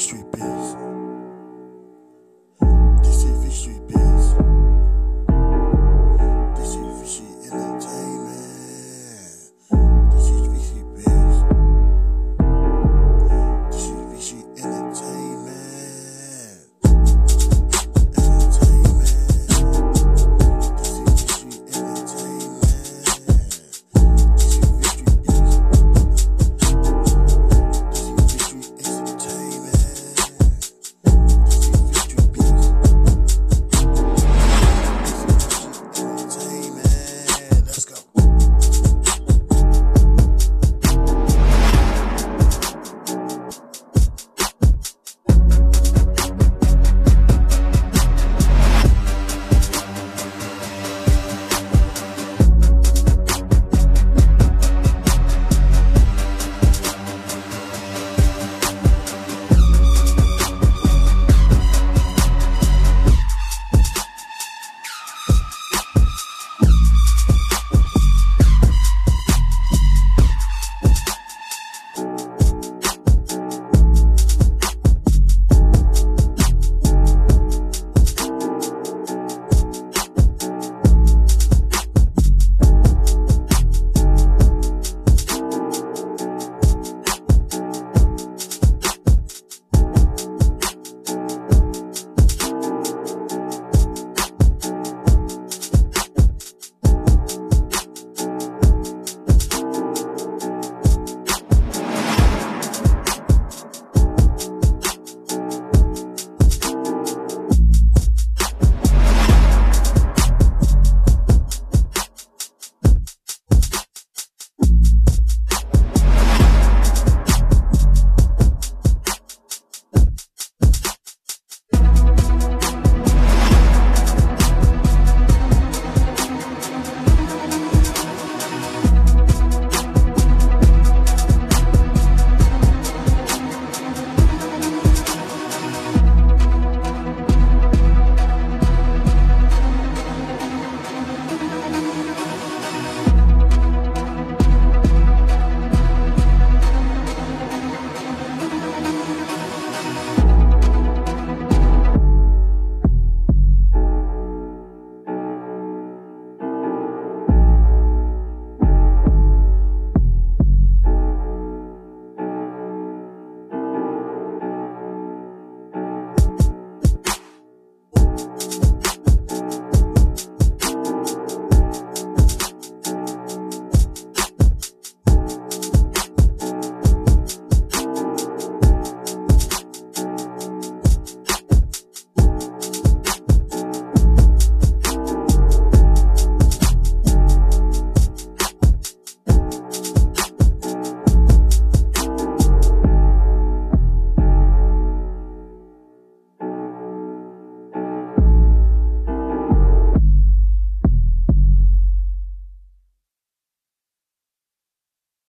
Street beat.